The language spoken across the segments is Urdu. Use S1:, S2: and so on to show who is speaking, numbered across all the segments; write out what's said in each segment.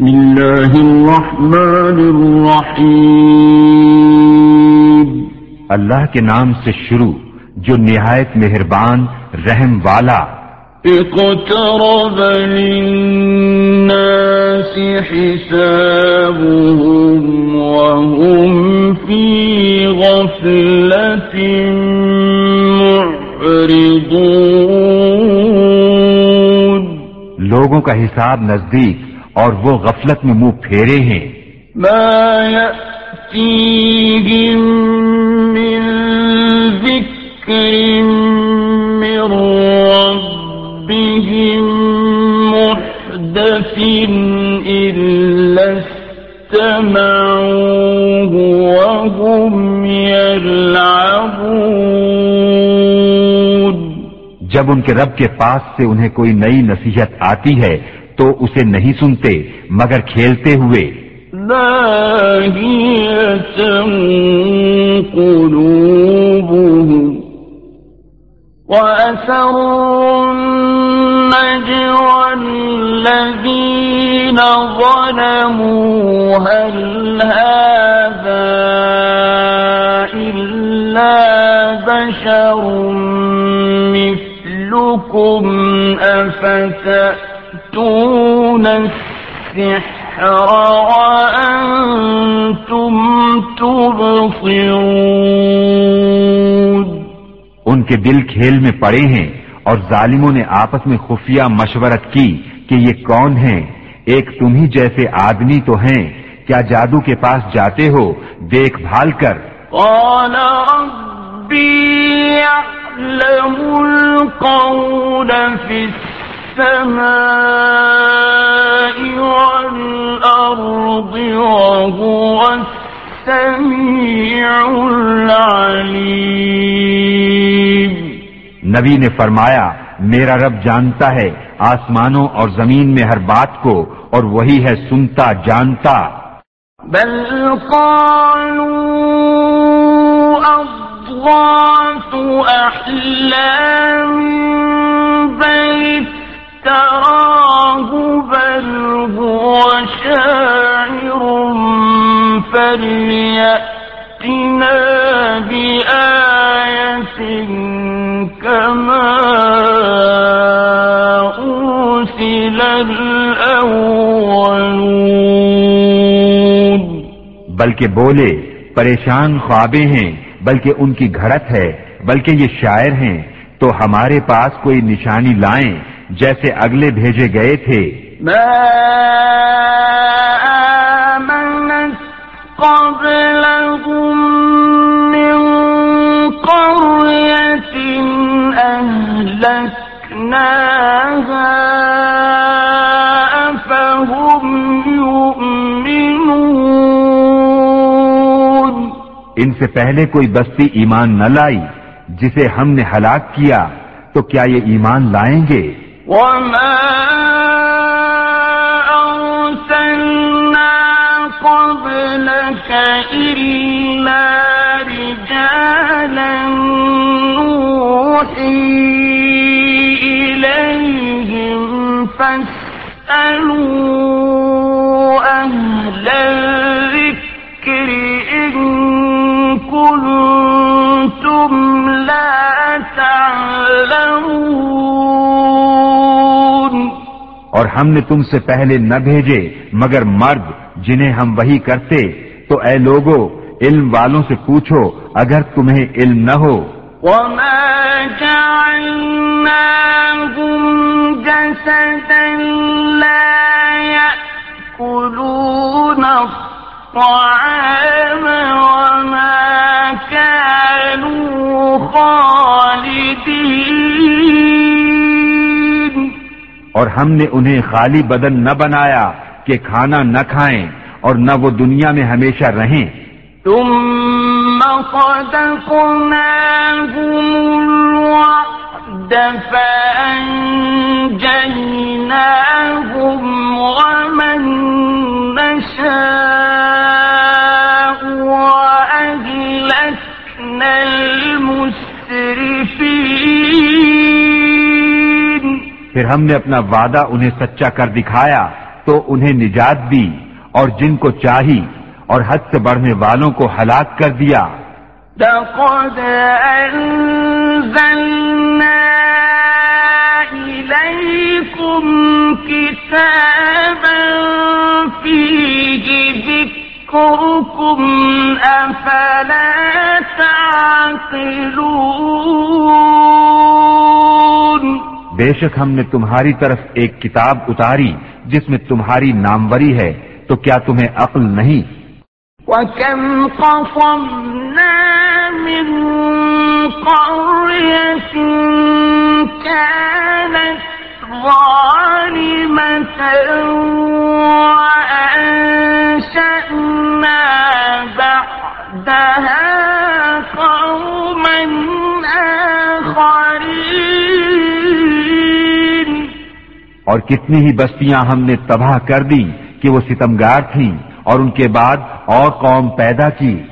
S1: بسم الله الرحمن الرحيم
S2: اللہ کے نام سے شروع جو نہایت مہربان رحم والا۔
S1: اقترب للناس حسابهم وهم في غفلة معرضون۔
S2: لوگوں کا حساب نزدیک اور وہ غفلت میں منہ پھیرے ہیں۔
S1: ما يأتيهم من ذكر من ربهم محدث إلا استمعوه وهم يلعبون۔
S2: جب ان کے رب کے پاس سے انہیں کوئی نئی نصیحت آتی ہے تو اسے نہیں سنتے، مگر کھیلتے ہوئے۔
S1: قلوبهم وأسروا النجوى الذين ظلموا، هل هذا إلا بشر مثلكم أفتأتون السحر وأنتم تبصرون
S2: ان کے دل کھیل میں پڑے ہیں اور ظالموں نے آپس میں خفیہ مشورت کی کہ یہ کون ہیں؟ ایک تم ہی جیسے آدمی تو ہیں۔ کیا جادو کے پاس جاتے ہو؟ دیکھ بھال کر۔
S1: قال ربي يعلم القول في السماء والأرض وهو السميع العليم۔
S2: نبی نے فرمایا میرا رب جانتا ہے آسمانوں اور زمین میں ہر بات کو اور وہی ہے سنتا جانتا۔
S1: بل قالوا أضغاث أحلام بل افتراه بل هو شاعر فليأتنا بآية كما أرسل الأولون.
S2: بلکہ بولے، پریشان خوابے ہیں، بلکہ ان کی گھڑت ہے، بلکہ یہ شاعر ہیں، تو ہمارے پاس کوئی نشانی لائیں جیسے اگلے بھیجے گئے تھے۔
S1: ما آمنت قبلهم من قرية أهلكناها أفهم يؤمنون۔
S2: ان سے پہلے کوئی بستی ایمان نہ لائی جسے ہم نے ہلاک کیا تو کیا یہ ایمان لائیں گے؟
S1: وما
S2: ہم نے تم سے پہلے نہ بھیجے، مگر مرد جنہیں ہم وہی کرتے، تو اے لوگو، علم والوں سے پوچھو، اگر تمہیں علم نہ ہو۔
S1: وما جعلناهم جسدا لا يأكلون الطعام وما كانوا خالدين
S2: اور ہم نے انہیں خالی بدن نہ بنایا کہ کھانا نہ کھائیں اور نہ وہ دنیا میں ہمیشہ رہیں۔
S1: ثم صدقناهم الوعد فأنجيناهم ومن نشاء
S2: پھر ہم نے اپنا وعدہ انہیں سچا کر دکھایا، تو انہیں نجات دی اور جن کو چاہی اور حد سے بڑھنے والوں کو ہلاک کر دیا۔
S1: لقد أنزلنا إليكم كتابا فيه ذكركم، أفلا تعقلون؟
S2: بے شک ہم نے تمہاری طرف ایک کتاب اتاری جس میں تمہاری ناموری ہے، تو کیا تمہیں عقل نہیں؟
S1: وَكَمْ قَصَمْنَا من قَرْيَةٍ كَانَتْ ظَالِمَةً
S2: اور کتنی ہی بستیاں ہم نے تباہ کر دی کہ وہ ستمگار تھیں اور ان کے بعد اور قوم پیدا کی۔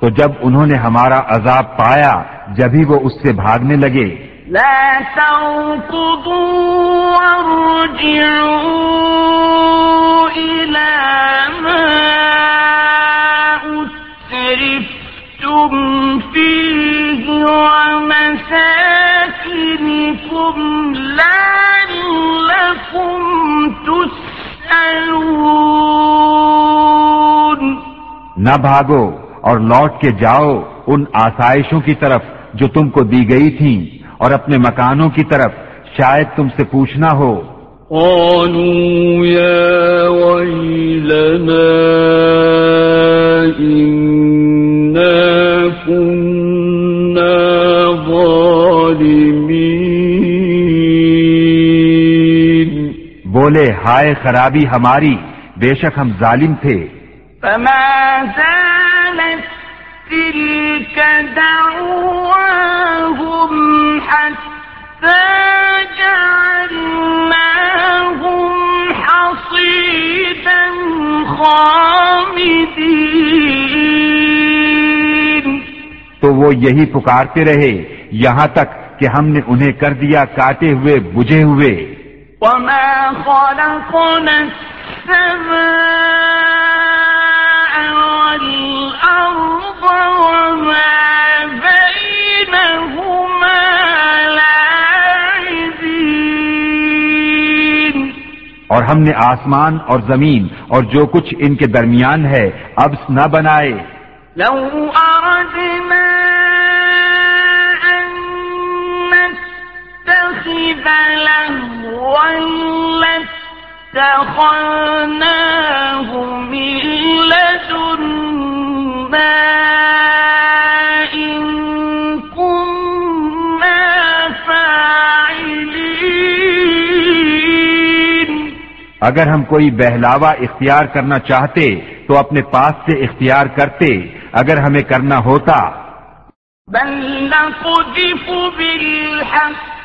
S2: تو جب انہوں نے ہمارا عذاب پایا جبھی وہ اس سے بھاگنے لگے۔
S1: لا تركضوا وارجعوا إلى ما أسرفتم فيه ومساكنكم لعلكم تسألون۔
S2: نہ بھاگو اور لوٹ کے جاؤ ان آسائشوں کی طرف۔ جو تم کو دی گئی تھیں اور اپنے مکانوں کی طرف شاید تم سے پوچھنا ہو۔
S3: قالوا يا ويلنا إنا كنا ظالمين.
S2: بولے ہائے خرابی ہماری بے شک ہم ظالم تھے۔
S1: فما زالت تلك دعواهم حتى جعلناهم حصيدا خامدين.
S2: تو وہ یہی پکارتے رہے یہاں تک کہ ہم نے انہیں کر دیا کاٹے ہوئے بجھے ہوئے۔
S1: وما خلقنا السماء والأرض
S2: اور ہم نے آسمان اور زمین اور جو کچھ ان کے درمیان ہے اب نہ بنائے۔
S1: لو أردنا أن نتخذ لهوا لاتخذناه من لدنا
S2: اگر ہم کوئی بہلاوا اختیار کرنا چاہتے تو اپنے پاس سے اختیار کرتے اگر ہمیں کرنا ہوتا۔
S1: بل بالحق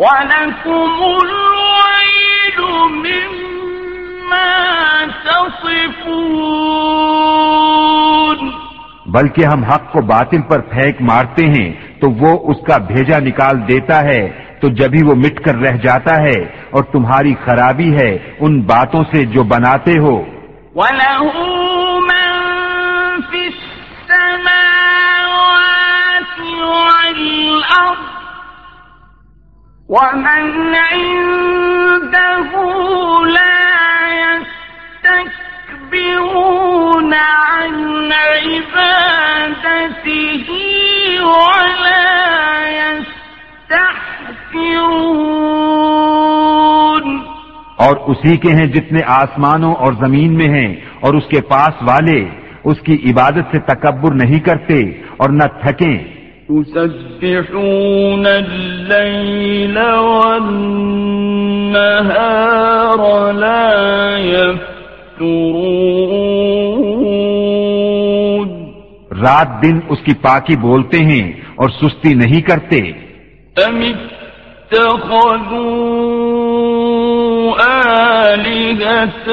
S1: ولكم الويل مما تصفون.
S2: بلکہ ہم حق کو باطل پر پھینک مارتے ہیں، تو وہ اس کا بھیجا نکال دیتا ہے، تو جبھی وہ مٹ کر رہ جاتا ہے اور تمہاری خرابی ہے ان باتوں سے جو بناتے ہو۔
S1: وله من في السماوات والأرض ومن عنده لا
S2: اور اسی کے ہیں جتنے آسمانوں اور زمین میں ہیں اور اس کے پاس والے اس کی عبادت سے تکبر نہیں کرتے اور نہ تھکیں۔
S1: يسبحون الليل والنهار لا يفترون۔
S2: رات دن اس کی پاکی بولتے ہیں اور سستی نہیں کرتے۔
S1: أم اتخذوا آلهة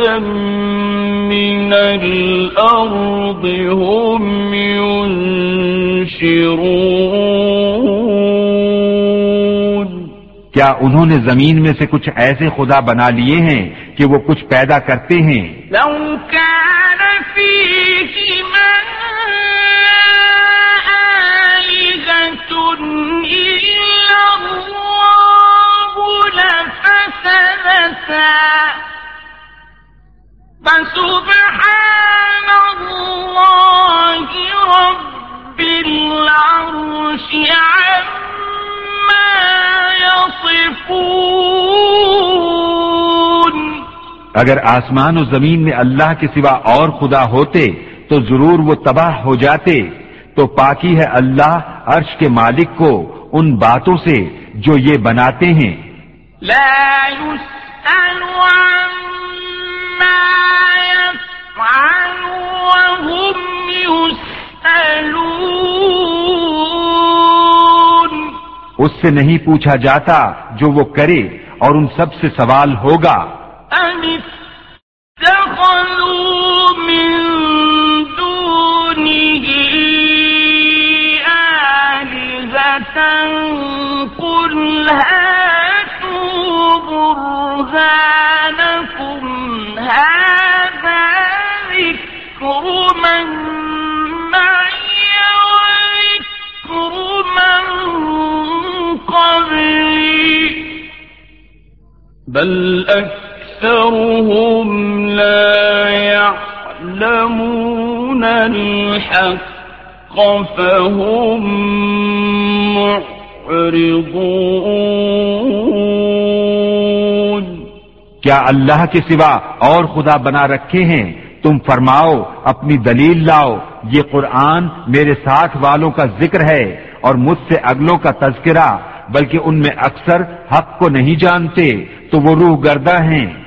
S1: من الأرض هم ينشرون۔
S2: کیا انہوں نے زمین میں سے کچھ ایسے خدا بنا لیے ہیں کہ وہ کچھ پیدا کرتے ہیں۔
S4: لو كان فسبحان الله رب العرش عما يصفون.
S2: اگر آسمان و زمین میں اللہ کے سوا اور خدا ہوتے تو ضرور وہ تباہ ہو جاتے۔ تو پاکی ہے اللہ عرش کے مالک کو ان باتوں سے جو یہ بناتے ہیں۔
S4: لا يسأل عما يفعل وهم يسألون۔
S2: اس سے نہیں پوچھا جاتا جو وہ کرے اور ان سب سے سوال ہوگا۔
S4: أم اتخذوا من دونه آلهة قل هاتوا برهانكم هذا ذكر من معي وذكر من قبلي
S1: بل أكثرهم لا يعلمون الحق فهم معرضون
S2: کیا اللہ کے سوا اور خدا بنا رکھے ہیں؟ تم فرماؤ، اپنی دلیل لاؤ۔ یہ قرآن میرے ساتھ والوں کا ذکر ہے اور مجھ سے اگلوں کا تذکرہ، بلکہ ان میں اکثر حق کو نہیں جانتے، تو وہ روح گردہ ہیں۔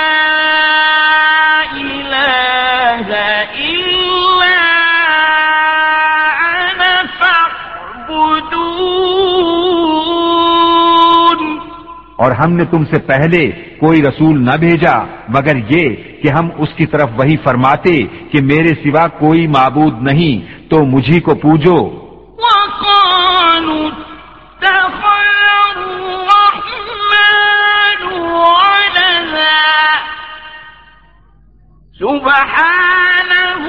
S2: اور ہم نے تم سے پہلے کوئی رسول نہ بھیجا، مگر یہ کہ ہم اس کی طرف وہی فرماتے کہ میرے سوا کوئی معبود نہیں، تو مجھی کو پوجو۔
S4: سبحانه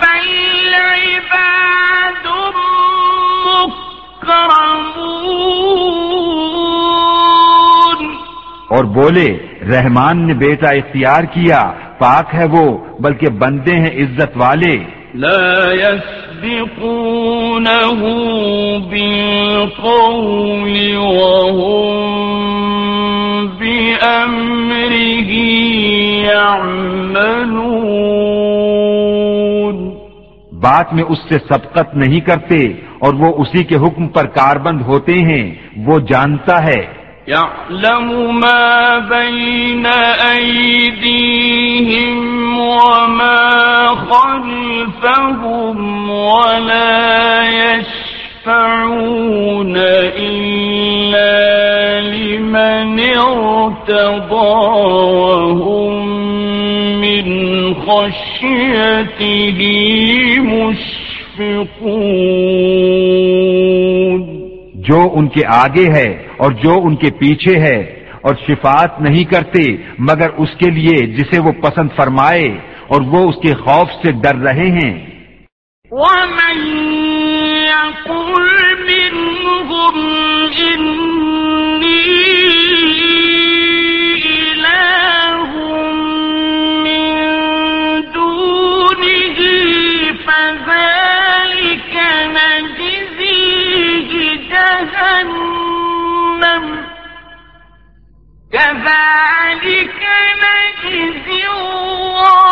S4: بل عباد
S2: اور بولے رحمان نے بیٹا اختیار کیا پاک ہے وہ بلکہ بندے ہیں عزت والے۔
S1: لا يسبقونه بالقول وهم بأمره يعملون۔
S2: بات میں اس سے سبقت نہیں کرتے اور وہ اسی کے حکم پر کاربند ہوتے ہیں وہ جانتا ہے۔
S1: يعلم ما بين أيديهم وما خلفهم ولا يشفعون إلا لمن ارتضى وهم من خشيته مشفقون
S2: جو ان کے آگے ہے اور جو ان کے پیچھے ہے اور شفاعت نہیں کرتے، مگر اس کے لیے جسے وہ پسند فرمائے اور وہ اس کے خوف سے ڈر رہے ہیں۔
S4: وَمَن كذلك نجزي الظالمين.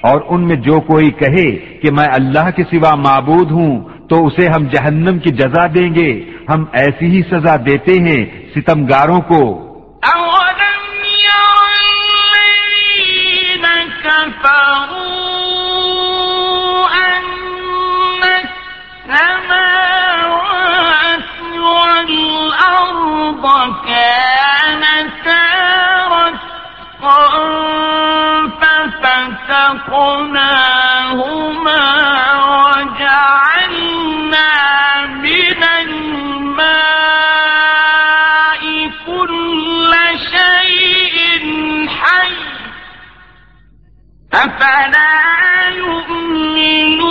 S2: اور ان میں جو کوئی کہے کہ میں اللہ کے سوا معبود ہوں تو اسے ہم جہنم کی جزا دیں گے۔ ہم ایسی ہی سزا دیتے ہیں ستمگاروں کو۔
S4: أولم ير الذين كفروا والأرض كانتا ففتقناهما وجعلنا من الماء كل شيء حي أفلا يؤمنون؟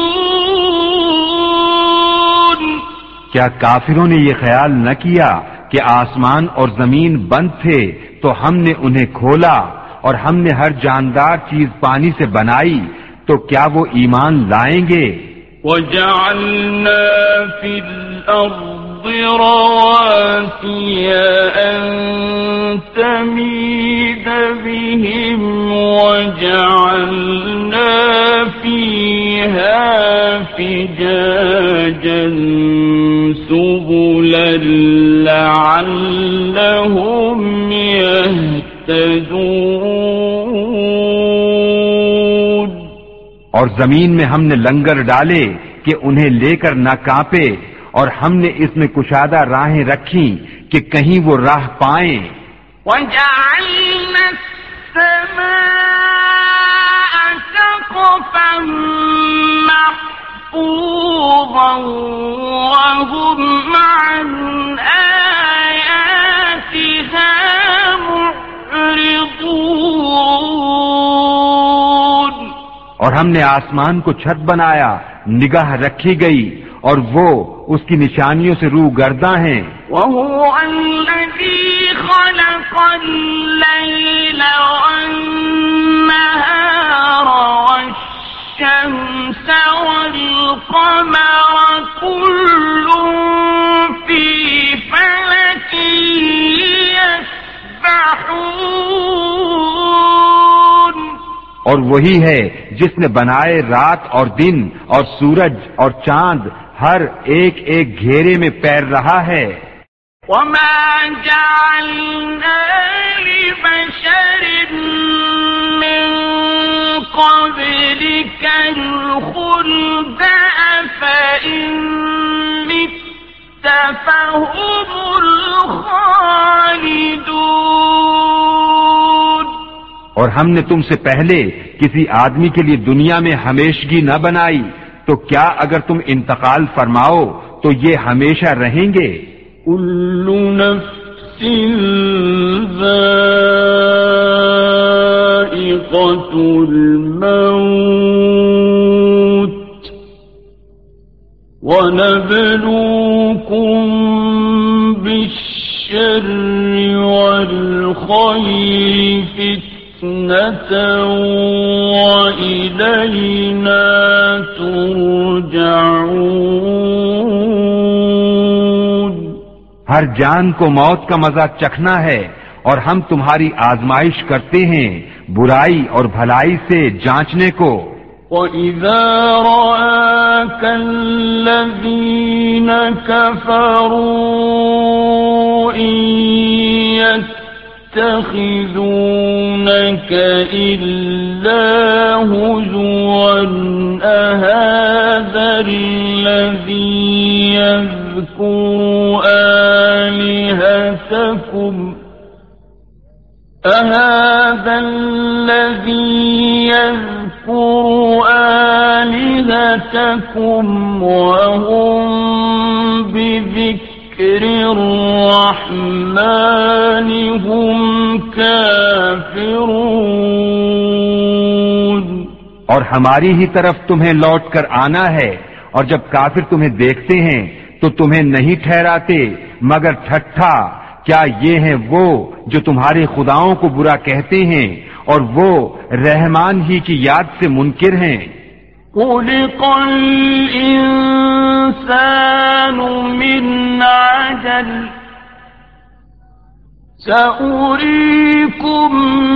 S2: کیا کافروں نے یہ خیال نہ کیا؟ کہ آسمان اور زمین بند تھے تو ہم نے انہیں کھولا اور ہم نے ہر جاندار چیز پانی سے بنائی، تو کیا وہ ایمان لائیں گے؟
S1: وجعلنا في الأرض رواسي أن تميد بهم وجعلنا فيها فجاجا سبلا لعلهم يهتدون
S2: اور زمین میں ہم نے لنگر ڈالے کہ انہیں لے کر نہ کانپے اور ہم نے اس میں کشادہ راہیں رکھی کہ کہیں وہ راہ پائیں۔
S4: وهم عن آياتها
S2: اور ہم نے آسمان کو چھت بنایا نگاہ رکھی گئی اور وہ اس کی نشانیوں سے روح گرداں ہیں۔
S4: وهو الذي خلق الليل والنهار والشمس والقمر كل في فلك يسبحون
S2: اور وہی ہے جس نے بنائے رات اور دن اور سورج اور چاند ہر ایک ایک گھیرے میں پیر رہا ہے۔
S4: وما جعلنا لبشر من قبلك الخلد أفإن مت فهم الخالدون۔
S2: اور ہم نے تم سے پہلے کسی آدمی کے لیے دنیا میں ہمیشگی نہ بنائی۔ تو کیا اگر تم انتقال فرماؤ تو یہ ہمیشہ رہیں گے؟
S1: الموت ونبلوكم بالشر والخير فتنة وإلينا ترجعون.
S2: ہر جان کو موت کا مزہ چکھنا ہے اور ہم تمہاری آزمائش کرتے ہیں برائی اور بھلائی سے جانچنے کو۔
S1: وَإِذَا رَآكَ الَّذِينَ كَفَرُوا إِن يَتَّخِذُونَكَ إِلَّا هُزُوًا أَهَذَا الَّذِي يَذْكُرُ آلِهَتَكُمْ أهذا الذي يذكر آلهتكم وهم بذكر الرحمن هم كافرون
S2: اور ہماری ہی طرف تمہیں لوٹ کر آنا ہے، اور جب کافر تمہیں دیکھتے ہیں، تو تمہیں نہیں ٹھہراتے، مگر ٹھٹھا، کیا یہ ہیں وہ جو تمہارے خداؤں کو برا کہتے ہیں، اور وہ رحمان ہی کی یاد سے منکر ہیں؟
S1: خلق الإنسان من عجل. سأريكم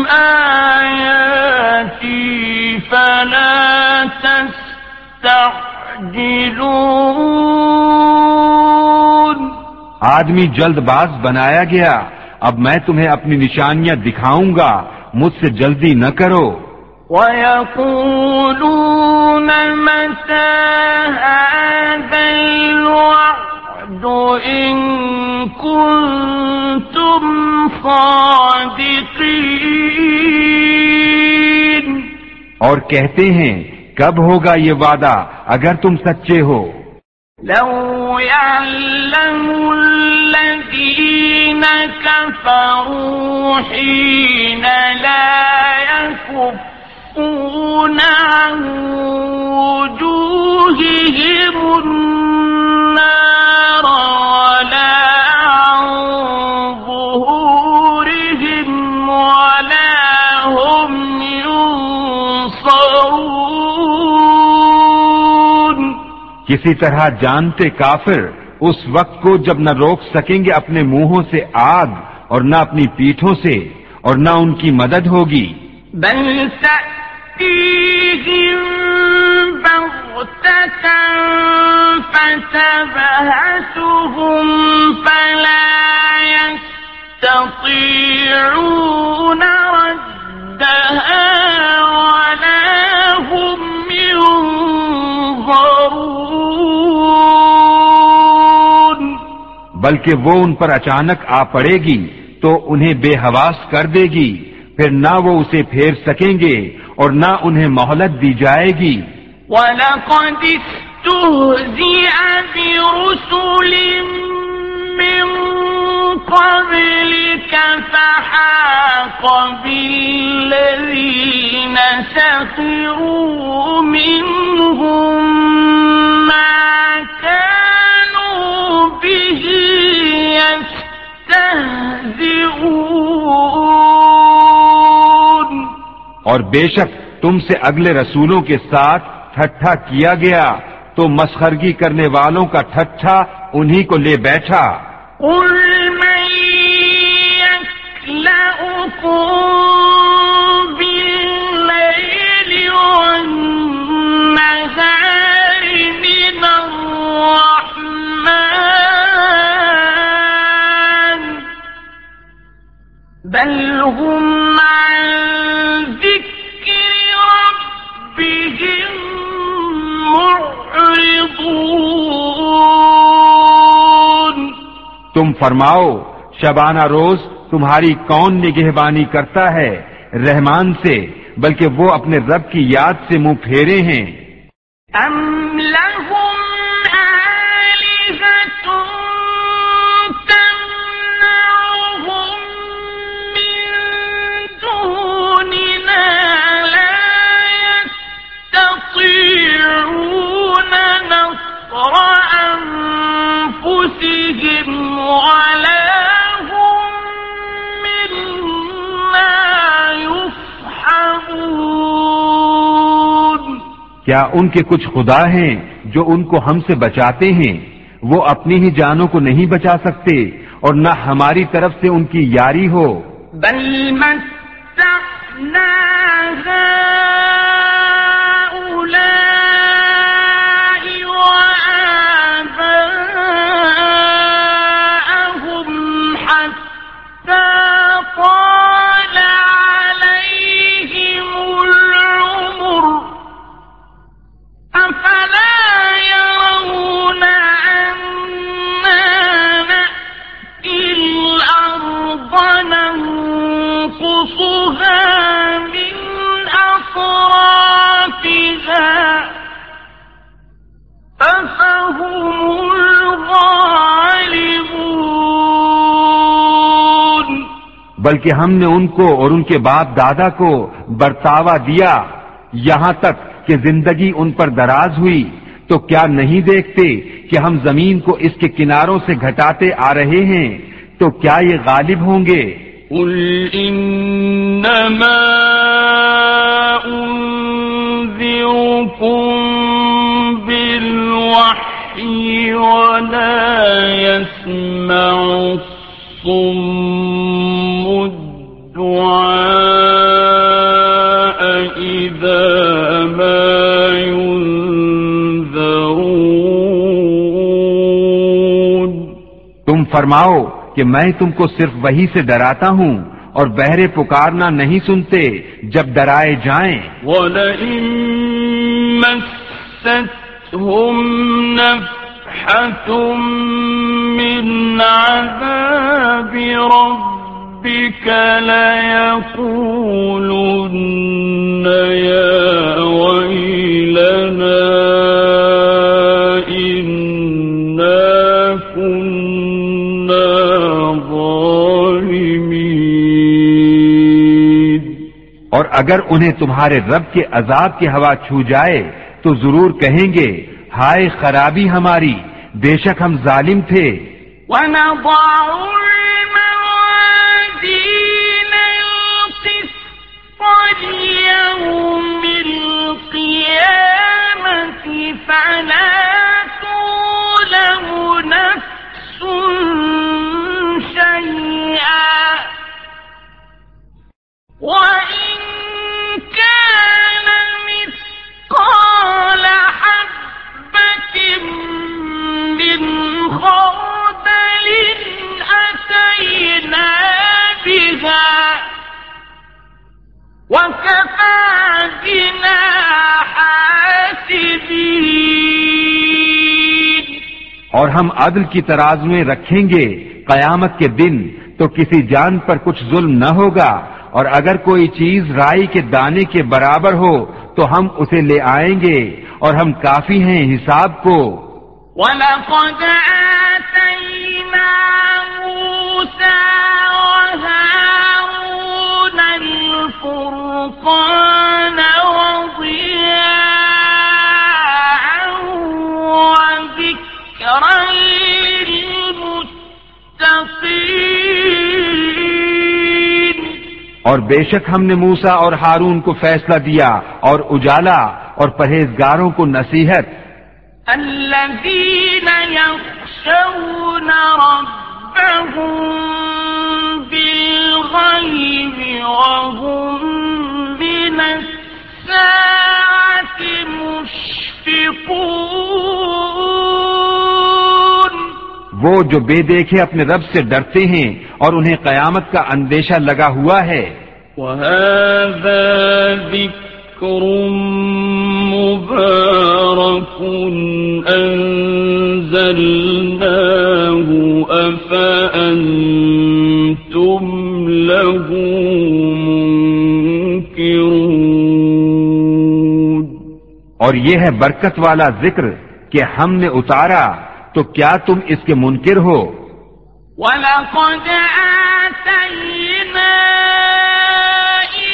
S1: آياتي فلا تستعجلون.
S2: آدمی جلد باز بنایا گیا. اب میں تمہیں اپنی نشانیاں دکھاؤں گا. مجھ سے جلدی نہ کرو.
S1: ويقولون متى هذا الوعد إن كنتم صادقين؟
S2: اور کہتے ہیں کب ہوگا یہ وعدہ اگر تم سچے ہو؟
S1: لو يعلم الذين كفروا حين لا يكفون عن وجوههم النار ولا عن ظهورهم ولا هم ينصرون
S2: کسی طرح جانتے کافر اس وقت کو جب نہ روک سکیں گے اپنے منہوں سے آگ اور نہ اپنی پیٹھوں سے اور نہ ان کی مدد ہوگی۔
S1: بل تأتيهم بغتة فتبهتهم فلا يستطيعون ردها ولا هم ينظرون.
S2: بلکہ وہ ان پر اچانک آ پڑے گی تو انہیں بے حواس کر دے گی۔ پھر نہ وہ اسے پھیر سکیں گے اور نہ انہیں مہلت دی جائے گی۔
S1: وَلَقَدِ اسْتُهْزِئَ بِرُسُلٍ مِّن قَبْلِكَ فَحَاقَ بِالَّذِينَ سَخِرُوا مِنْهُم مَّا كَانُوا بِهِ يَسْتَهْزِئُونَ
S2: اور بے شک تم سے اگلے رسولوں کے ساتھ ٹھٹھا کیا گیا، تو مسخرگی کرنے والوں کا ٹھٹھا انہی کو لے بیٹھا۔
S1: قل من من الرحمن بل هم عن
S2: تم فرماؤ، شبانہ روز تمہاری کون نگہبانی کرتا ہے؟ رحمان سے، بلکہ وہ اپنے رب کی یاد سے منہ پھیرے ہیں۔ کیا ان کے کچھ خدا ہیں جو ان کو ہم سے بچاتے ہیں؟ وہ اپنی ہی جانوں کو نہیں بچا سکتے اور نہ ہماری طرف سے ان کی یاری ہو۔
S1: بل
S2: بلکہ ہم نے ان کو اور ان کے باپ دادا کو برتاوا دیا۔ یہاں تک کہ زندگی ان پر دراز ہوئی۔ تو کیا نہیں دیکھتے کہ ہم زمین کو اس کے کناروں سے گھٹاتے آ رہے ہیں؟ تو کیا یہ غالب ہوں گے؟
S1: قل إنما أنذركم بالوحي ولا يسمع الصم
S2: فرماؤ کہ میں تم کو صرف وہی سے ڈراتا ہوں اور بہرے پکارنا نہیں سنتے جب ڈرائے جائیں۔
S5: وَلَئِن مَسَّتْهُمْ نَفْحَةٌ مِّنْ عَذَابِ رَبِّكَ
S2: اور اگر انہیں تمہارے رب کے عذاب کی ہوا چھو جائے، تو ضرور کہیں گے، ہائے خرابی ہماری، بے شک ہم ظالم تھے۔
S1: ونضع خردل أتينا بها وكفى بنا حاسبين.
S2: اور ہم عدل کی تراز میں رکھیں گے قیامت کے دن تو کسی جان پر کچھ ظلم نہ ہوگا اور اگر کوئی چیز رائی کے دانے کے برابر ہو تو ہم اسے لے آئیں گے اور ہم کافی ہیں حساب کو۔
S1: ولقد وذكرا للمتقين.
S2: اور بے شک ہم نے موسا اور ہارون کو فیصلہ دیا اور اجالا اور پرہیزگاروں کو نصیحت۔
S1: الذين يخشون ربهم بالغيب وهم من الساعة مشفقون
S2: وہ جو بے دیکھے اپنے رب سے ڈرتے ہیں اور انہیں قیامت کا اندیشہ لگا ہوا ہے۔
S5: وهذا ذكر مبارك أنزلناه أفأنتم له
S2: اور یہ ہے برکت والا ذکر کہ ہم نے اتارا، تو کیا تم اس کے منکر ہو؟
S1: وَلَقَدْ آتَيْنَا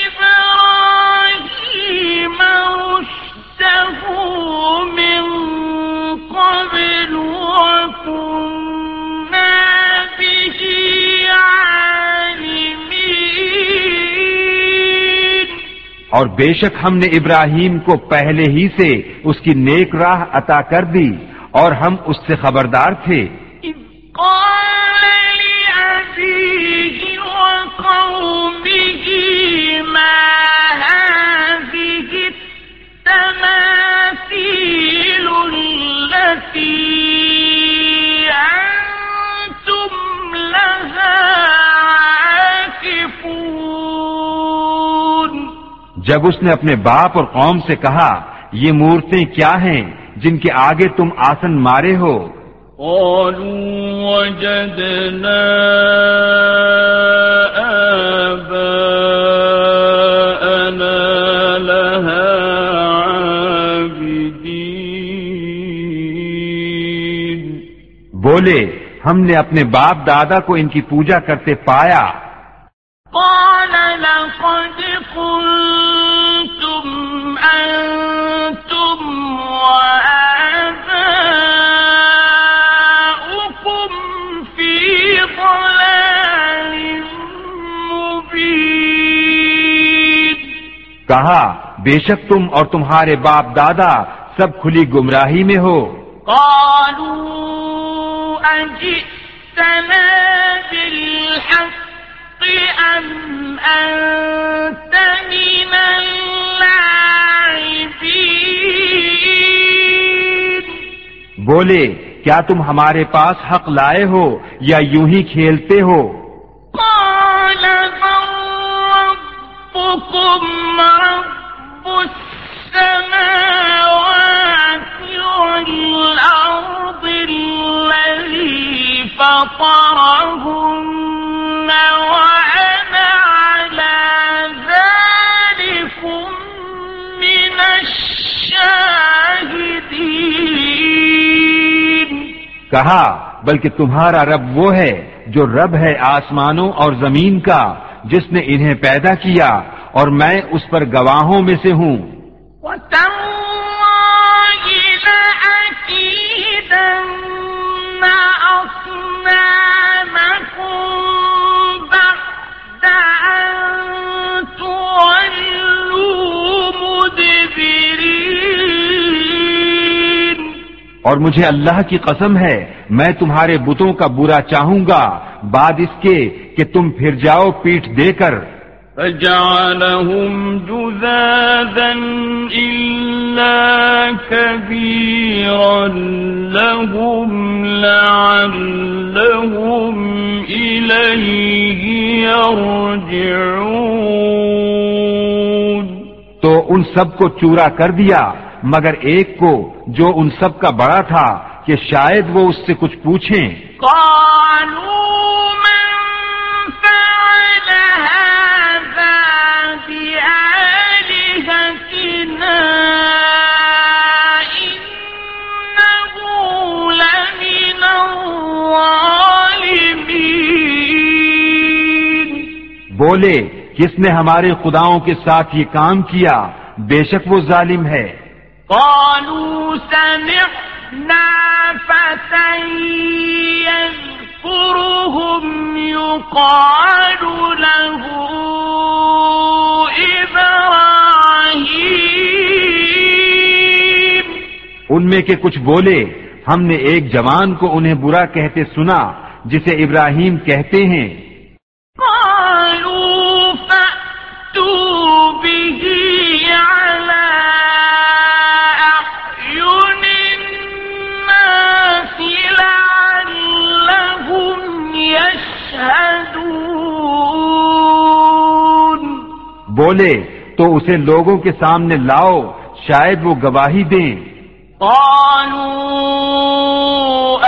S1: إِبْرَاهِيمَ رُشْدَهُ
S2: اور بے شک ہم نے ابراہیم کو پہلے ہی سے اس کی نیک راہ عطا کر دی اور ہم اس سے خبردار تھے۔
S1: قال
S2: جب اس نے اپنے باپ اور قوم سے کہا یہ مورتیں کیا ہیں جن کے آگے تم آسن مارے ہو؟
S5: قالوا وجدنا آباءنا لها عابدين.
S2: بولے ہم نے اپنے باپ دادا کو ان کی پوجا کرتے پایا. کہا بے شک تم اور تمہارے باپ دادا سب کھلی گمراہی میں ہو.
S1: قالوا أجئتنا بالحق أم أنت من اللاعبين؟
S2: بولے کیا تم ہمارے پاس حق لائے ہو یا یوں ہی کھیلتے ہو؟
S1: قال
S2: کہا بلکہ تمہارا رب وہ ہے جو رب ہے آسمانوں اور زمین کا جس نے انہیں پیدا کیا اور میں اس پر گواہوں میں سے ہوں۔ اور مجھے اللہ کی قسم ہے میں تمہارے بتوں کا برا چاہوں گا۔ بعد اس کے کہ تم پھر جاؤ پیٹھ دے کر۔
S6: فجعلهم جذاذا إلا كبيرا لهم لعلهم إليه يرجعون۔
S2: تو ان سب کو چورا کر دیا مگر ایک کو جو ان سب کا بڑا تھا کہ شاید وہ اس سے کچھ پوچھیں۔
S1: قالوا من فعل هذا بآلهتنا إنه لمن الظالمين۔
S2: بولے کس نے ہمارے خداؤں کے ساتھ یہ کام کیا؟ بے شک وہ ظالم ہے۔
S1: قالوا سمعنا فتى يذكرهم يقال له إبراهيم.
S2: ان میں کے کچھ بولے، ہم نے ایک جوان کو انہیں برا کہتے سنا، جسے ابراہیم کہتے ہیں۔ بولے تو اسے لوگوں کے سامنے لاؤ شاید وہ گواہی دیں۔
S1: قالوا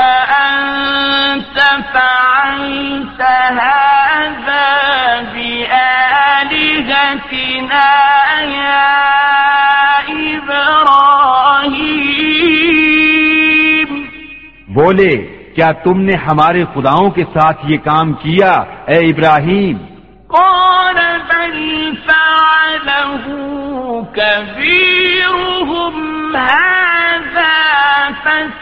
S1: أأنت فعلت هذا بآلهتنا يا إبراهيم؟
S2: بولے کیا تم نے ہمارے خداؤں کے ساتھ یہ کام کیا اے ابراہیم؟
S1: قال بل فعله كبيرهم هذا فاسألوهم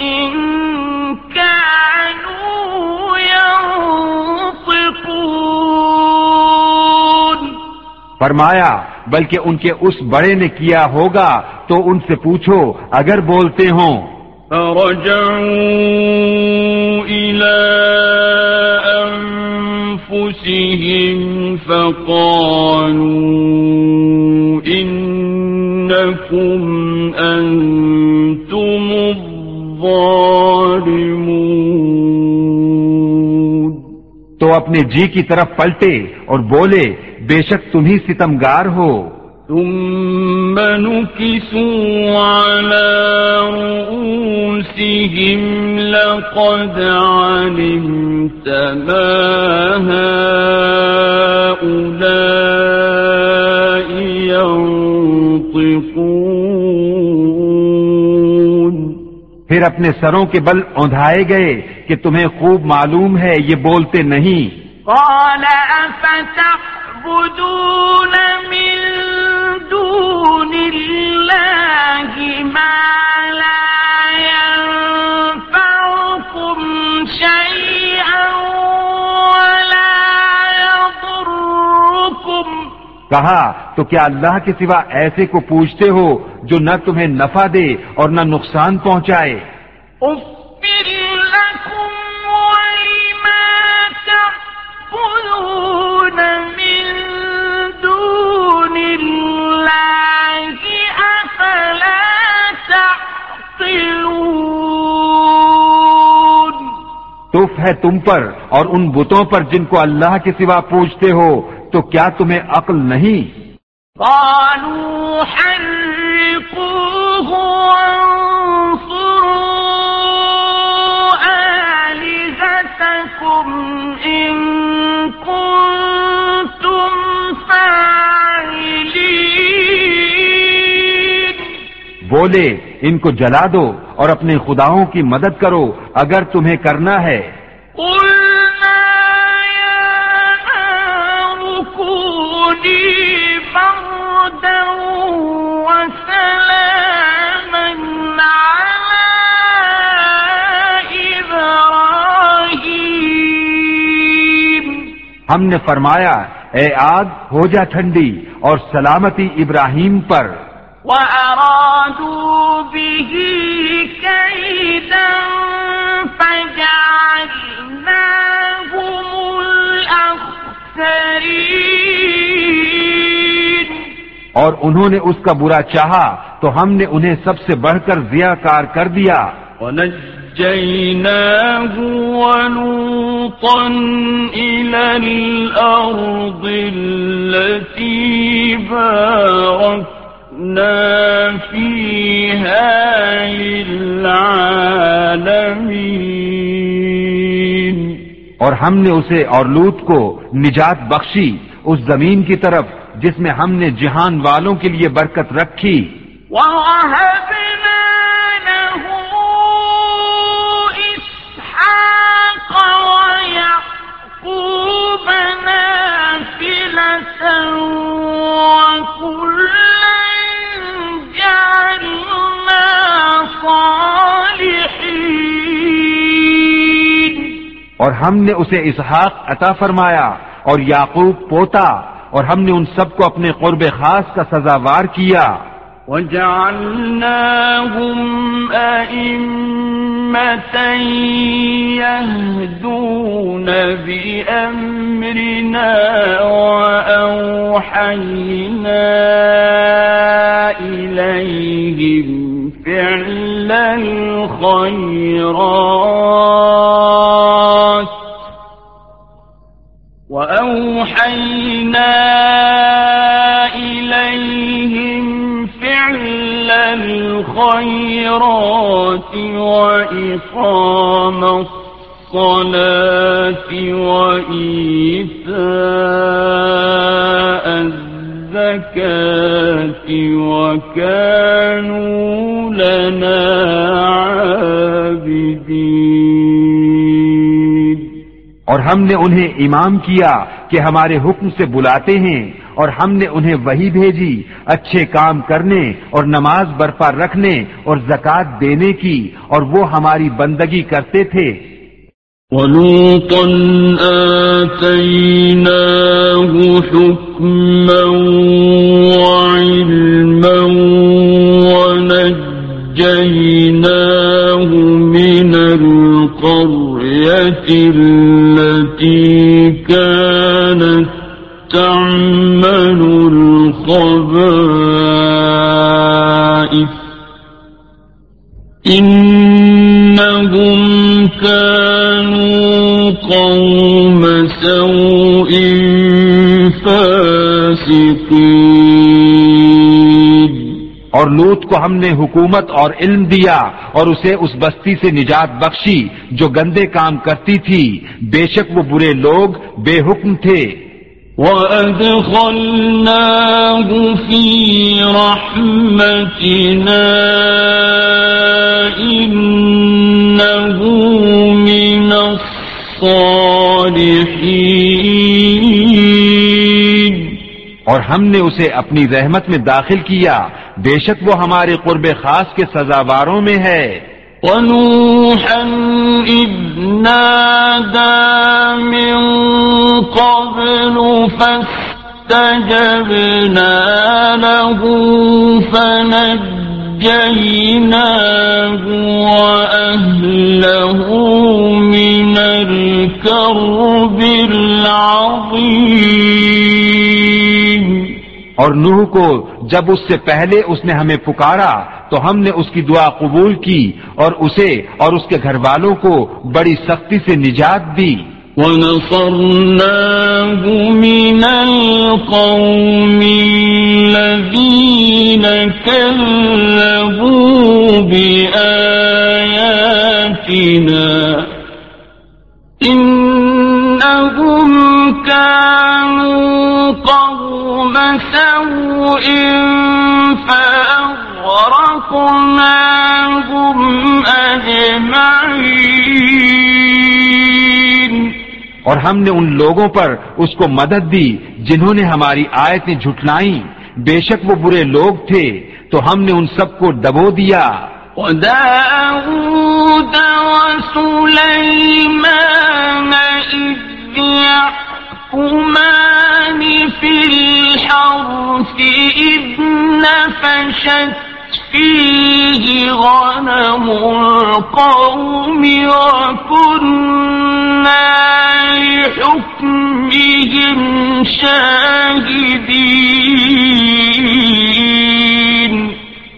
S1: إن كانوا ينطقون.
S2: فرمایا، بلکہ ان کے اس بڑے نے کیا ہوگا تو ان سے پوچھو، اگر بولتے ہوں۔
S6: فرجعوا إلى أنفسهم فقالوا إنكم أنتم الظالمون
S2: تو اپنے جی کی طرف پلٹے اور بولے، بے شک تم ہی ستمگار ہو۔
S6: ثم نكسوا على رؤوسهم لقد علمت ما هؤلاء ينطقون
S2: پھر اپنے سروں کے بل اوندھائے گئے کہ تمہیں خوب معلوم ہے یہ بولتے نہیں۔
S1: قال أفتعبدون من دون الله ما لا ينفعكم شيئا ولا يضركم.
S2: کہا تو کیا اللہ کے سوا ایسے کو پوچھتے ہو جو نہ تمہیں نفع دے اور نہ نقصان پہنچائے؟ ہے تم پر اور ان بتوں پر جن کو اللہ کے سوا پوچھتے ہو تو کیا تمہیں عقل نہیں؟
S4: قالوا حرقوه وانصروا آلهتكم إن كنتم فاعلين.
S2: بولے ان کو جلا دو اور اپنے خداؤں کی مدد کرو اگر تمہیں کرنا ہے۔ ہم نے فرمایا اے آگ ہو جا ٹھنڈی اور سلامتی ابراہیم پر۔
S4: وأرادوا به كيدا فجعلناهم
S2: اور انہوں نے اس کا برا چاہا تو ہم نے انہیں سب سے بڑھ کر ضیا کار کر دیا۔
S1: ونجيناه ولوطا إلى الأرض التي باركنا فيها للعالمين۔
S2: اور ہم نے اسے اور لوت کو نجات بخشی اس زمین کی طرف جس میں ہم نے جہان والوں کے لیے برکت رکھی۔
S4: وكلا جعلنا صالحين
S2: اور ہم نے اسے اسحاق عطا فرمایا اور یعقوب پوتا اور ہم نے ان سب کو اپنے قرب خاص کا سزاوار کیا۔
S1: وجعلناهم أئمة يهدون بأمرنا وأوحينا إليهم فعل الخيرات وأوحينا إليهم فعل الخيرات وإقام الصلاة وإيتاء الزكاة وكانوا لنا
S2: اور ہم نے انہیں امام کیا کہ ہمارے حکم سے بلاتے ہیں اور ہم نے انہیں وہی بھیجی، اچھے کام کرنے اور نماز برپا رکھنے اور زکوٰۃ دینے کی، اور وہ ہماری بندگی کرتے تھے۔
S1: ولوطا آتيناه حكما وعلما ونجيناه من القرية التي كانت تعمل الخبائث إنهم كانوا قوم سوء فاسقين
S2: کو ہم نے حکومت اور علم دیا اور اسے اس بستی سے نجات بخشی جو گندے کام کرتی تھی۔ بے شک وہ برے لوگ بے حکم تھے۔
S1: وأدخلناه في رحمتنا إنه من الصالحين
S2: اور ہم نے اسے اپنی رحمت میں داخل کیا۔ بے شک وہ ہمارے قرب خاص کے سزاواروں میں ہے۔
S1: ونوحا إذ نادى من قبل فاستجبنا له فنجيناه وأهله من الكرب العظيم
S2: اور نوح کو جب اس سے پہلے اس نے ہمیں پکارا تو ہم نے اس کی دعا قبول کی اور اسے اور اس کے گھر والوں کو بڑی سختی سے نجات دی۔
S1: ونصرناه من القوم الذين كذبوا بآياتنا إنهم كانوا قوم
S2: اور ہم نے ان لوگوں پر اس کو مدد دی جنہوں نے ہماری آیتیں جھٹلائیں بے شک وہ برے لوگ تھے تو ہم نے ان سب کو ڈبو دیا۔
S1: وداود وسليمان إذ يحكمان في الحرث إذ نفشت فيه غنم القوم وكنا لحكمهم شاهدين.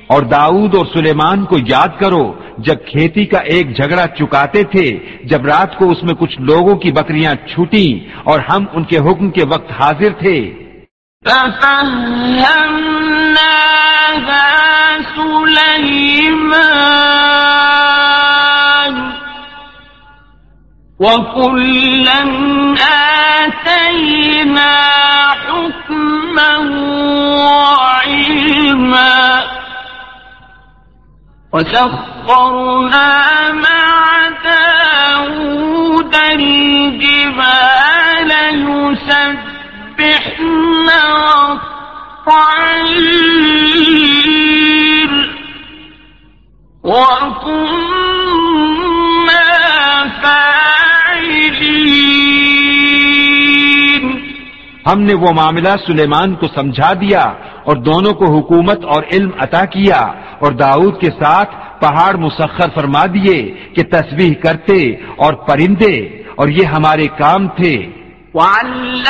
S2: اور داؤد اور سلیمان کو یاد کرو، جب کھیتی کا ایک جھگڑا چکاتے تھے، جب رات کو اس میں کچھ لوگوں کی بکریاں چھوٹی اور ہم ان کے حکم کے وقت حاضر تھے۔
S1: ففهمناها سليمان وكلا آتينا حكما وعلما وسخرنا مع داود الجبال يسبحن والطير وكنا فاعلين.
S2: ہم نے وہ معاملہ سلیمان کو سمجھا دیا اور دونوں کو حکومت اور علم عطا کیا اور داؤد کے ساتھ پہاڑ مسخر فرما دیے کہ تسبیح کرتے اور پرندے اور یہ ہمارے کام تھے۔
S1: من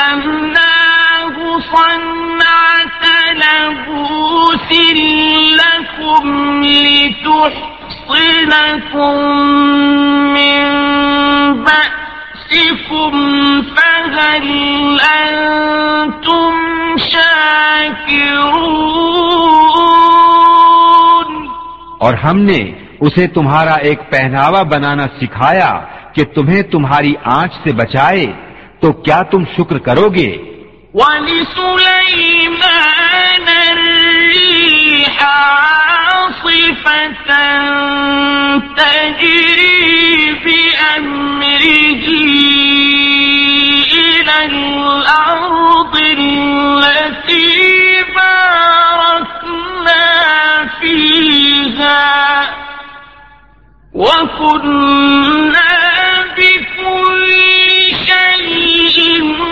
S1: أنتم شاكرون؟
S2: اور ہم نے اسے تمہارا ایک پہناوا بنانا سکھایا کہ تمہیں تمہاری آنچ سے بچائے تو کیا تم شکر کرو گے؟
S1: ولسليمان الريح عاصفة تجري بأمره إلى الأرض التي باركنا فيها وكنا بكل شيء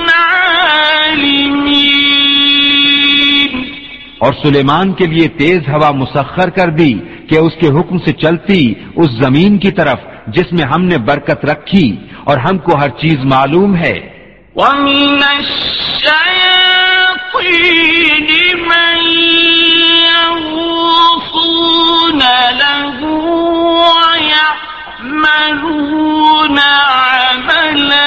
S1: عالمين.
S2: اور سلیمان کے لیے تیز ہوا مسخر کر دی کہ اس کے حکم سے چلتی اس زمین کی طرف جس میں ہم نے برکت رکھی اور ہم کو ہر چیز معلوم ہے۔
S1: ومن الشياطين من يغوصون له ويعملون عملا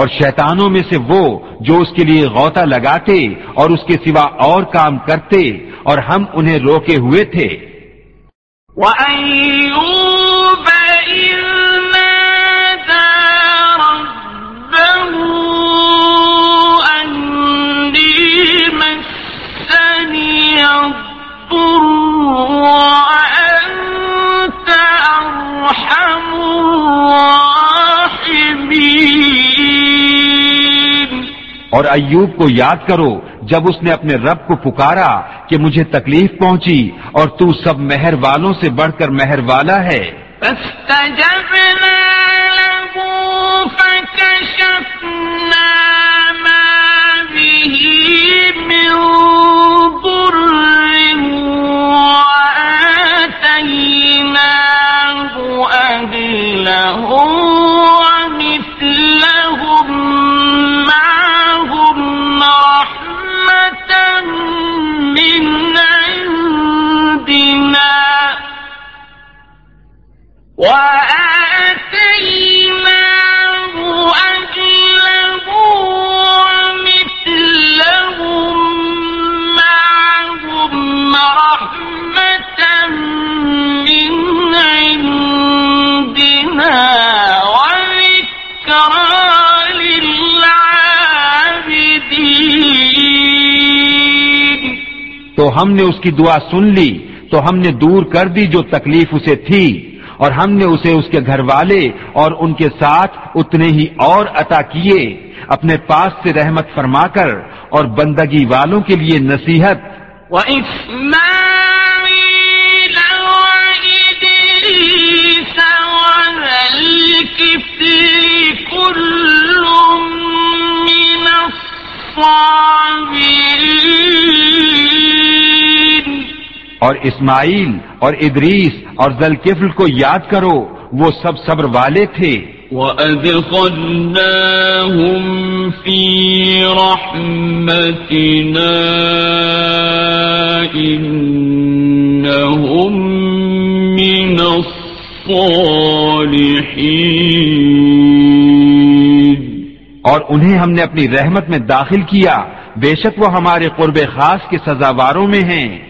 S2: اور شیطانوں میں سے وہ جو اس کے لیے غوطہ لگاتے اور اس کے سوا اور کام کرتے اور ہم انہیں روکے ہوئے تھے۔
S1: وَأَيُّ
S2: اور ایوب کو یاد کرو جب اس نے اپنے رب کو پکارا کہ مجھے تکلیف پہنچی اور تو سب مہر والوں سے بڑھ کر مہر والا ہے۔
S1: فاستجبنا له
S2: تو ہم نے اس کی دعا سن لی تو ہم نے دور کر دی جو تکلیف اسے تھی اور ہم نے اسے اس کے گھر والے اور ان کے ساتھ اتنے ہی اور عطا کیے، اپنے پاس سے رحمت فرما کر اور بندگی والوں کے لیے نصیحت۔
S1: كل من الصابرين
S2: اور اسماعیل اور ادریس اور ذلکفل کو یاد کرو وہ سب صبر والے تھے۔
S1: وأدخلناهم في رحمتنا إنهم من الصالحين۔
S2: اور انہیں ہم نے اپنی رحمت میں داخل کیا۔ بے شک وہ ہمارے قرب خاص کے سزاواروں میں ہیں۔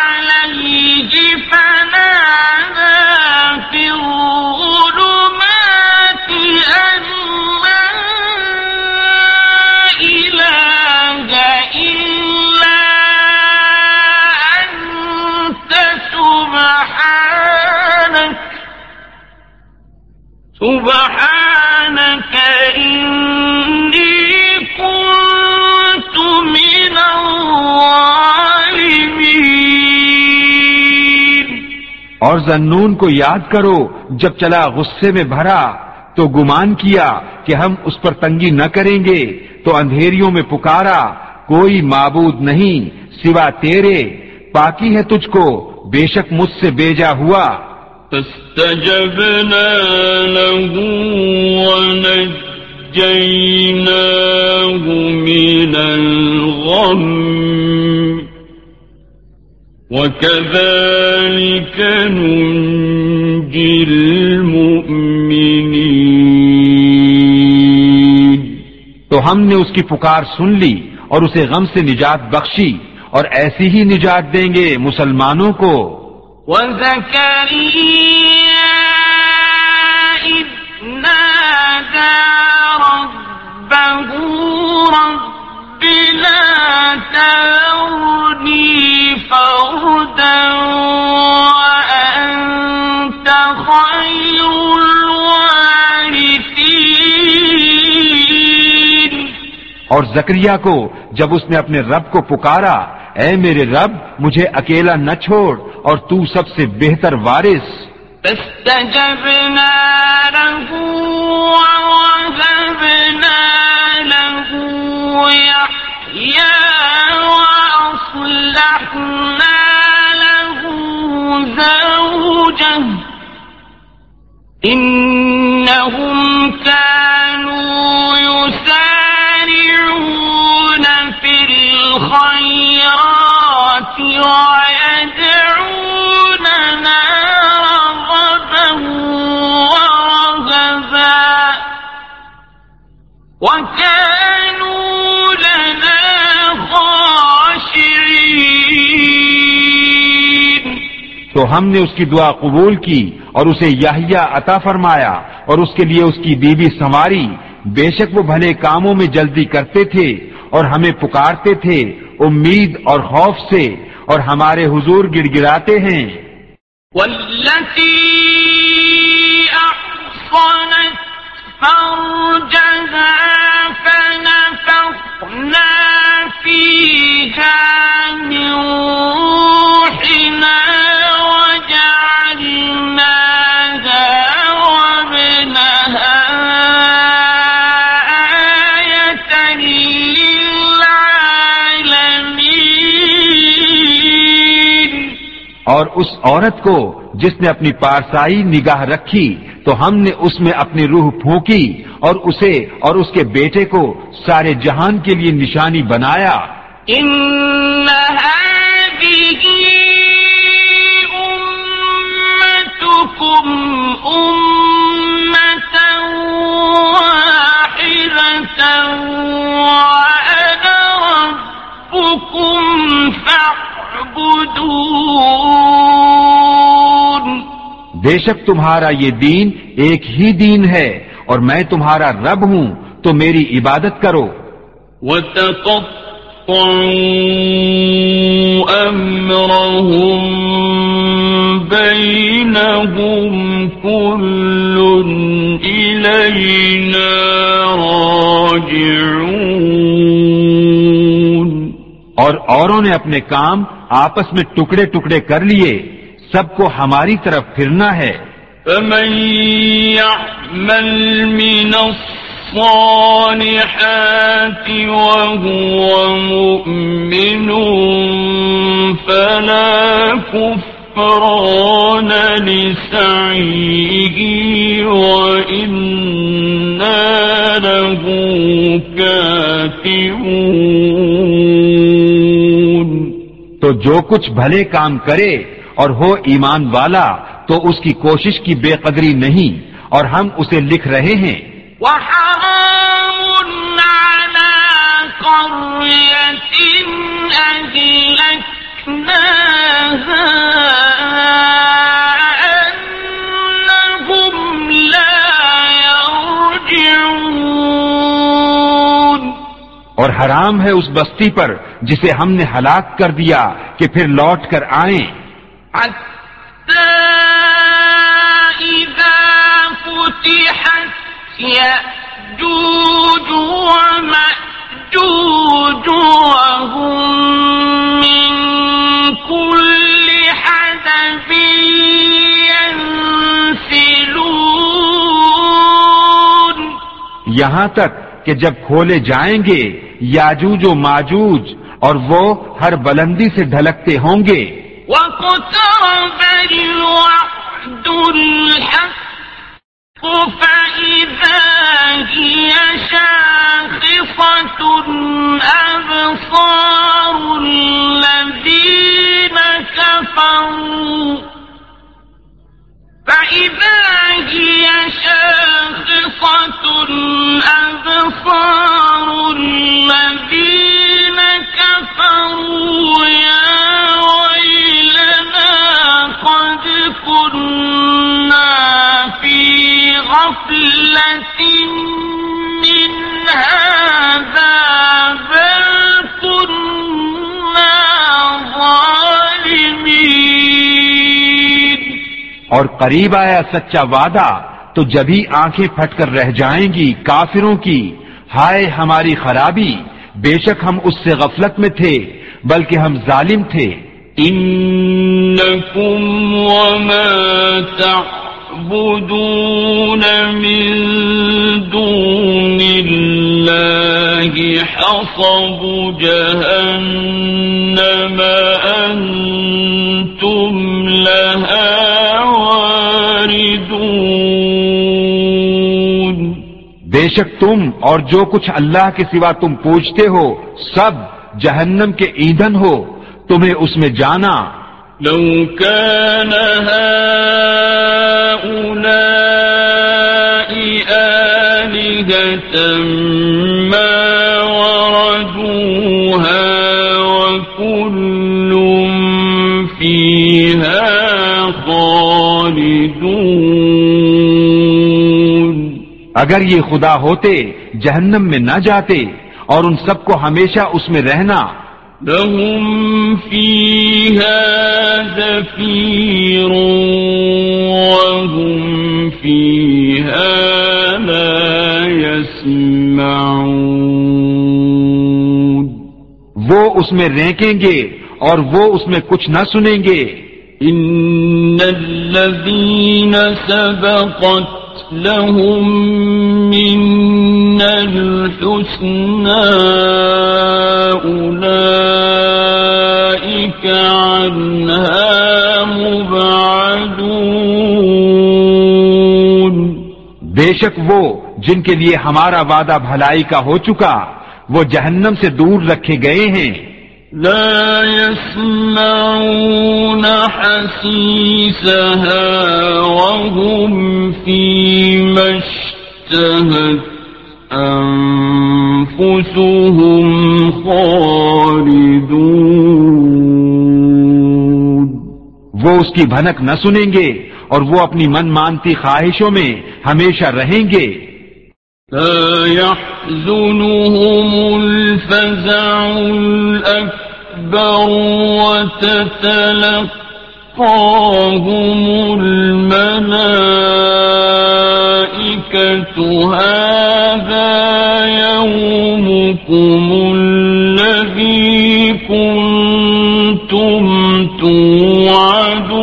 S1: سبحانك إني كنت من الظالمين.
S2: اور زنون کو یاد کرو، جب چلا غصے میں بھرا، تو گمان کیا کہ ہم اس پر تنگی نہ کریں گے، تو اندھیریوں میں پکارا، کوئی معبود نہیں سوا تیرے پاکی ہے تجھ کو، بے شک مجھ سے بیجا ہوا۔
S1: فاستجبنا له ونجيناه من الغم. وكذلك ننجي المؤمنين.
S2: تو ہم نے اس کی پکار سن لی اور اسے غم سے نجات بخشی اور ایسی ہی نجات دیں گے مسلمانوں کو
S1: وزكريا إذ نادى ربه رب لا تذرني فردا وأنت خير الوارثين.
S2: اور زکریا کو جب اس نے اپنے رب کو پکارا، اے میرے رب، مجھے اکیلا نہ چھوڑ اور تو سب سے بہتر وارث۔
S1: فاستجبنا له ووهبنا له يحيى وأصلحنا له زوجه۔ إنهم كانوا يسارعون في الخيرات ويدعوننا وكانوا لنا خاشعين
S2: تو ہم نے اس کی دعا قبول کی اور اسے یحییٰ عطا فرمایا اور اس کے لیے اس کی بیوی سنواری بے شک وہ بھلے کاموں میں جلدی کرتے تھے اور ہمیں پکارتے تھے امید اور خوف سے اور ہمارے حضور گڑ گڑاتے ہیں
S1: فرجها فنفخنا فيها من روحنا وجعلناها وابنها آية للعالمين
S2: اور اس عورت کو جس نے اپنی پارسائی نگاہ رکھی تو ہم نے اس میں اپنی روح پھونکی اور اسے اور اس کے بیٹے کو سارے جہان کے لیے نشانی بنایا۔
S1: وأنا ربكم فاعبدون
S2: بے شک تمہارا یہ دین ایک ہی دین ہے اور میں تمہارا رب ہوں تو میری عبادت کرو۔
S1: أمرهم بينهم كل إلينا راجعون۔
S2: اور اوروں نے اپنے کام آپس میں ٹکڑے ٹکڑے کر لیے۔ سب کو ہماری طرف پھرنا ہے۔
S1: فمن يعمل من الصالحات وهو مؤمن فلا كفران لسعيه وإنا له كاتبون
S2: تو جو کچھ بھلے کام کرے اور ہو ایمان والا تو اس کی کوشش کی بے قدری نہیں اور ہم اسے لکھ رہے ہیں۔ اور حرام ہے اس بستی پر جسے ہم نے ہلاک کر دیا کہ پھر لوٹ کر آئیں۔
S4: حتى إذا فتحت يأجوج ومأجوج وهم من كل حدب ينسلون.
S2: یہاں تک کہ جب کھولے جائیں گے، یاجوج و ماجوج اور وہ ہر بلندی سے ڈھلکتے ہوں گے۔
S4: واقترب الوعد الحق فإذا هي شاخصة أبصار الذين كفروا فإذا هي شاخصة أبصار الذين كفروا يا كنا في غفلة من هذا بل كنا ظالمين.
S2: اور قریب آیا سچا وعدہ تو جبھی آنکھیں پھٹ کر رہ جائیں گی کافروں کی، ہائے ہماری خرابی، بے شک ہم اس سے غفلت میں تھے، بلکہ ہم ظالم تھے۔
S1: إنكم وما تعبدون من دون الله حصب جهنم أنتم لها واردون.
S2: بے شک تم اور جو کچھ اللہ کے سوا تم پوچھتے ہو سب جہنم کے ایندھن ہو۔ تمہیں اس میں جانا۔
S1: لو كان هؤلاء آلهة ما وردوها وكل فيها خالدون۔
S2: اگر یہ خدا ہوتے جہنم میں نہ جاتے اور ان سب کو ہمیشہ اس میں رہنا
S1: لهم فيها زفير وهم فيها لا يسمعون.
S2: وہ اس میں رینکیں گے اور وہ اس میں کچھ نہ سنیں گے۔
S1: إن الذين سبقت لهم من الحسنى أولئك عنها مبعدون
S2: بے شک وہ جن کے لیے ہمارا وعدہ بھلائی کا ہو چکا وہ جہنم سے دور رکھے گئے ہیں۔
S1: لا يسمعون حسيسها وهم فيما اشتهت أنفسهم خالدون
S2: وہ اس کی بھنک نہ سنیں گے اور وہ اپنی من مانتی خواہشوں میں ہمیشہ رہیں گے۔
S1: لا يحزنهم الفزع الأكبر وتتلقاهم الملائكة. هذا يومكم الذي كنتم توعدون.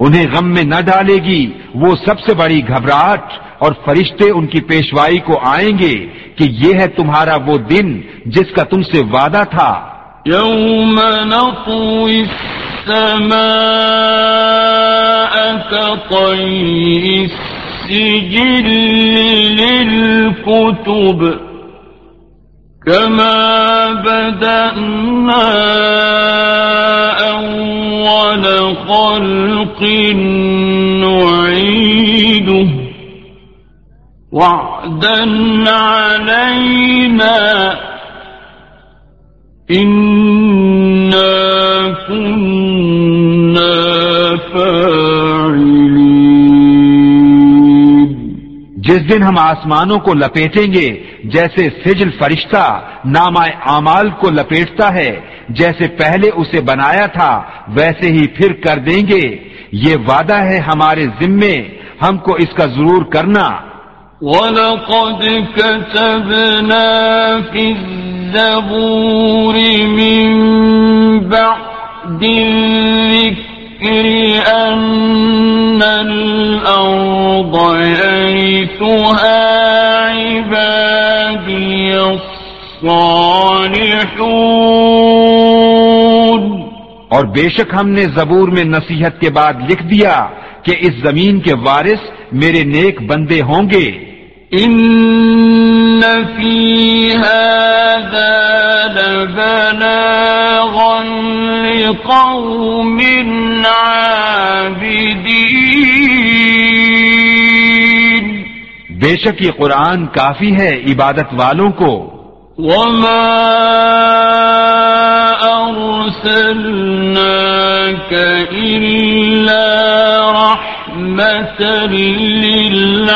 S2: انہیں غم میں نہ ڈالے گی وہ سب سے بڑی گھبراہٹ اور فرشتے ان کی پیشوائی کو آئیں گے کہ یہ ہے تمہارا وہ دن جس کا تم سے وعدہ تھا۔
S1: يوم نطوي السماء كطي السجل للكتب كما بدأنا أول خلق نعيده وعدا علينا إنا كنا
S2: جس دن ہم آسمانوں کو لپیٹیں گے، جیسے سجل فرشتہ نامہ اعمال کو لپیٹتا ہے، جیسے پہلے اسے بنایا تھا، ویسے ہی پھر کر دیں گے۔ یہ وعدہ ہے ہمارے ذمے، ہم کو اس کا ضرور کرنا۔
S1: وَلَقَدْ كَتَبْنَا فِي الزَّبُورِ مِن بَعْدِ الذِّكْرِ أَنَّ الْأَرْضَ يَرِثُهَا عِبَادِيَ الصَّالِحُونَ.
S2: اور بے شک ہم نے زبور میں نصیحت کے بعد لکھ دیا کہ اس زمین کے وارث میرے نیک بندے ہوں گے۔
S1: إن في هذا لبلاغا لقوم عابدين
S2: بے شک یہ قرآن کافی ہے عبادت والوں کو۔
S1: وما أرسلناك إلا رحمة للعالمين.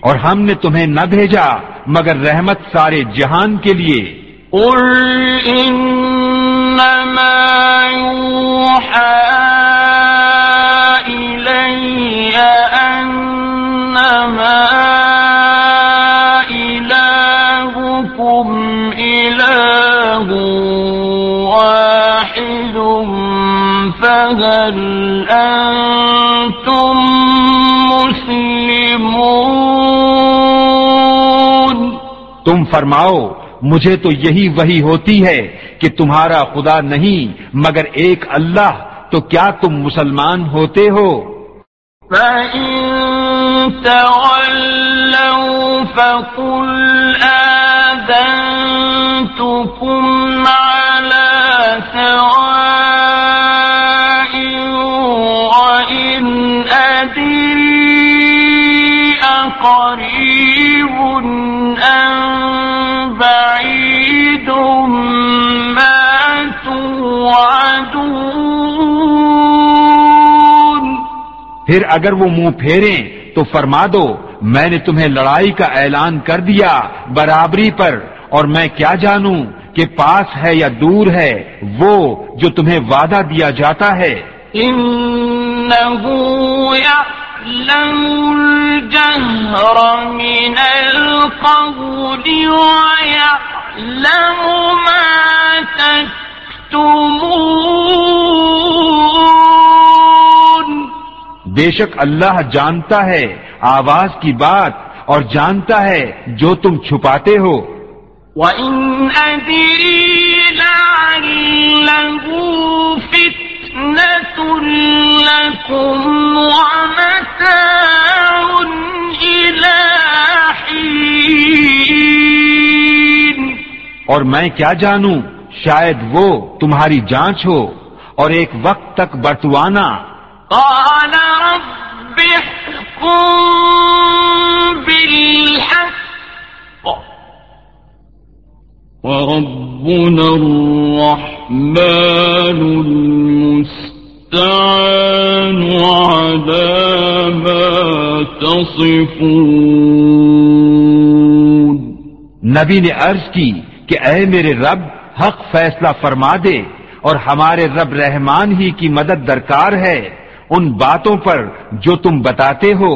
S2: اور ہم نے تمہیں نہ بھیجا مگر رحمت سارے جہان کے لیے۔
S1: قل إنما يوحى فهل أنتم مسلمون
S2: تم فرماؤ مجھے تو یہی وہی ہوتی ہے کہ تمہارا خدا نہیں مگر ایک اللہ تو کیا تم مسلمان ہوتے ہو؟
S1: فإن تولوا فقل آذنتكم
S2: پھر اگر وہ منہ پھیریں تو فرما دو، میں نے تمہیں لڑائی کا اعلان کر دیا برابری پر، اور میں کیا جانوں کہ پاس ہے یا دور ہے وہ جو تمہیں وعدہ دیا جاتا ہے۔
S1: إنه
S2: بے شک اللہ جانتا ہے آواز کی بات اور جانتا ہے جو تم چھپاتے ہو۔
S1: وَإِنْ أَدْرِي لَعَلَّهُ فِتْنَةٌ لَكُمْ وَمَتَاعٌ إِلَى حِينٍ۔
S2: اور میں کیا جانوں؟ شاید وہ تمہاری جانچ ہو اور ایک وقت تک برتوانا
S1: قال رب احكم بالحق. وربنا الرحمن الرحمن المستعان على ما تصفون.
S2: نبی نے عرض کی کہ اے میرے رب حق فیصلہ فرما دے اور ہمارے رب رحمان ہی کی مدد درکار ہے۔ ان باتوں پر جو تم بتاتے ہو